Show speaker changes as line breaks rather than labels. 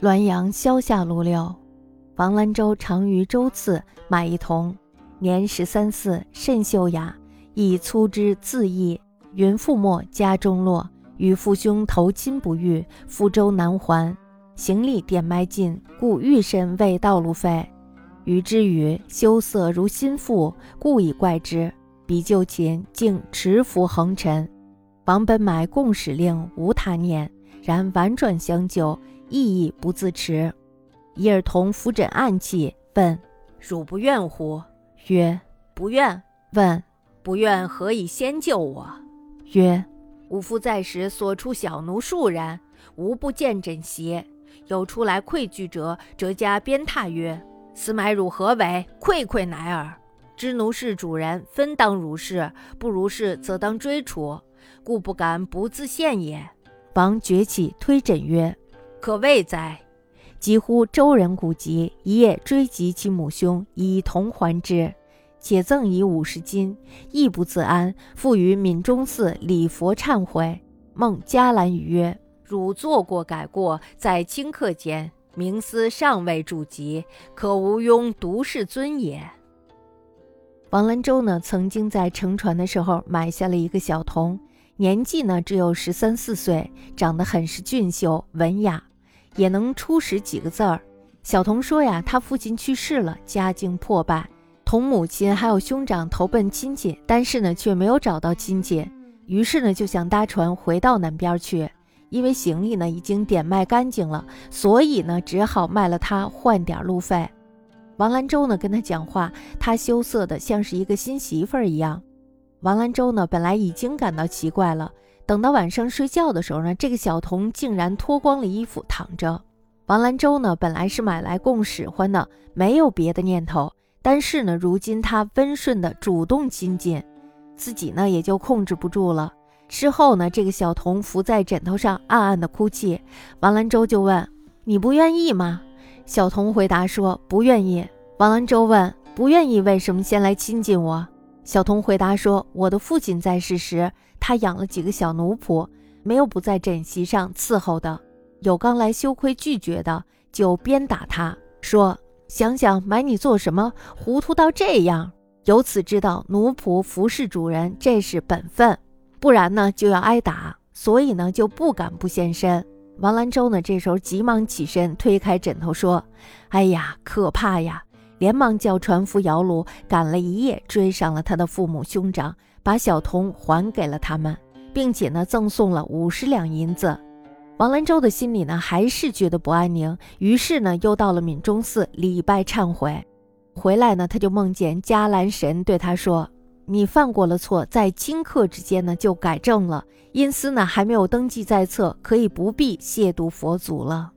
滦阳萧下路六，王兰州长于周次买一童，年十三四，甚秀雅，以粗枝自缢。云覆没家中落，与父兄投亲不遇，赴州难还。行李点卖尽，故欲身为道路费。余之语羞涩如心腹，故以怪之。比旧秦，竟持服横陈。王本买供使令，无他念，然婉转相救。意亦不自持，伊尔同扶枕暗器，问：“汝不愿乎？”曰：“不愿。”问：“不愿何以先救我？”曰：“吾父在时所出小奴数人，无不见枕邪？有出来愧惧者，辄加鞭挞曰：‘此买汝何为？愧愧乃尔！知奴是主人，分当如是；不如是，则当追除。故不敢不自献也。’”王崛起推枕曰。可谓哉！几乎周人古籍，一夜追及其母兄，以同还之，且赠以五十金，亦不自安，复于闽中寺礼佛忏悔。孟嘉兰语曰：“汝做过改过，在顷刻间，冥思尚未著及，可无庸独世尊也。”王兰州呢，曾经在乘船的时候买下了一个小童，年纪呢只有十三四岁，长得很是俊秀文雅。也能出识几个字儿。小童说呀，他父亲去世了，家境破败，同母亲还有兄长投奔亲戚，但是呢却没有找到亲戚，于是呢就想搭船回到南边去。因为行李呢已经点卖干净了，所以呢只好卖了它换点路费。王兰州呢跟他讲话，他羞涩的像是一个新媳妇儿一样。王兰州呢本来已经感到奇怪了。等到晚上睡觉的时候呢，这个小童竟然脱光了衣服躺着。王兰州呢，本来是买来供使唤的，没有别的念头。但是呢，如今他温顺的主动亲近，自己呢也就控制不住了。之后呢，这个小童伏在枕头上暗暗的哭泣。王兰州就问：“你不愿意吗？”小童回答说：“不愿意。”王兰州问：“不愿意，为什么先来亲近我？”小童回答说：“我的父亲在世时。”他养了几个小奴仆，没有不在枕席上伺候的。有刚来羞愧拒绝的，就鞭打他，说：“想想买你做什么？糊涂到这样！”由此知道奴仆服侍主人，这是本分，不然呢就要挨打。所以呢就不敢不现身。王兰州呢这时候急忙起身，推开枕头说：“哎呀，可怕呀！”连忙叫船夫摇橹，赶了一夜，追上了他的父母兄长。把小童还给了他们，并且呢赠送了五十两银子。王兰州的心里呢还是觉得不安宁，于是呢又到了闽中寺礼拜忏悔。回来呢他就梦见迦兰神对他说：“你犯过了错，在顷刻之间呢就改正了，因私呢还没有登记在册，可以不必亵渎佛祖了。”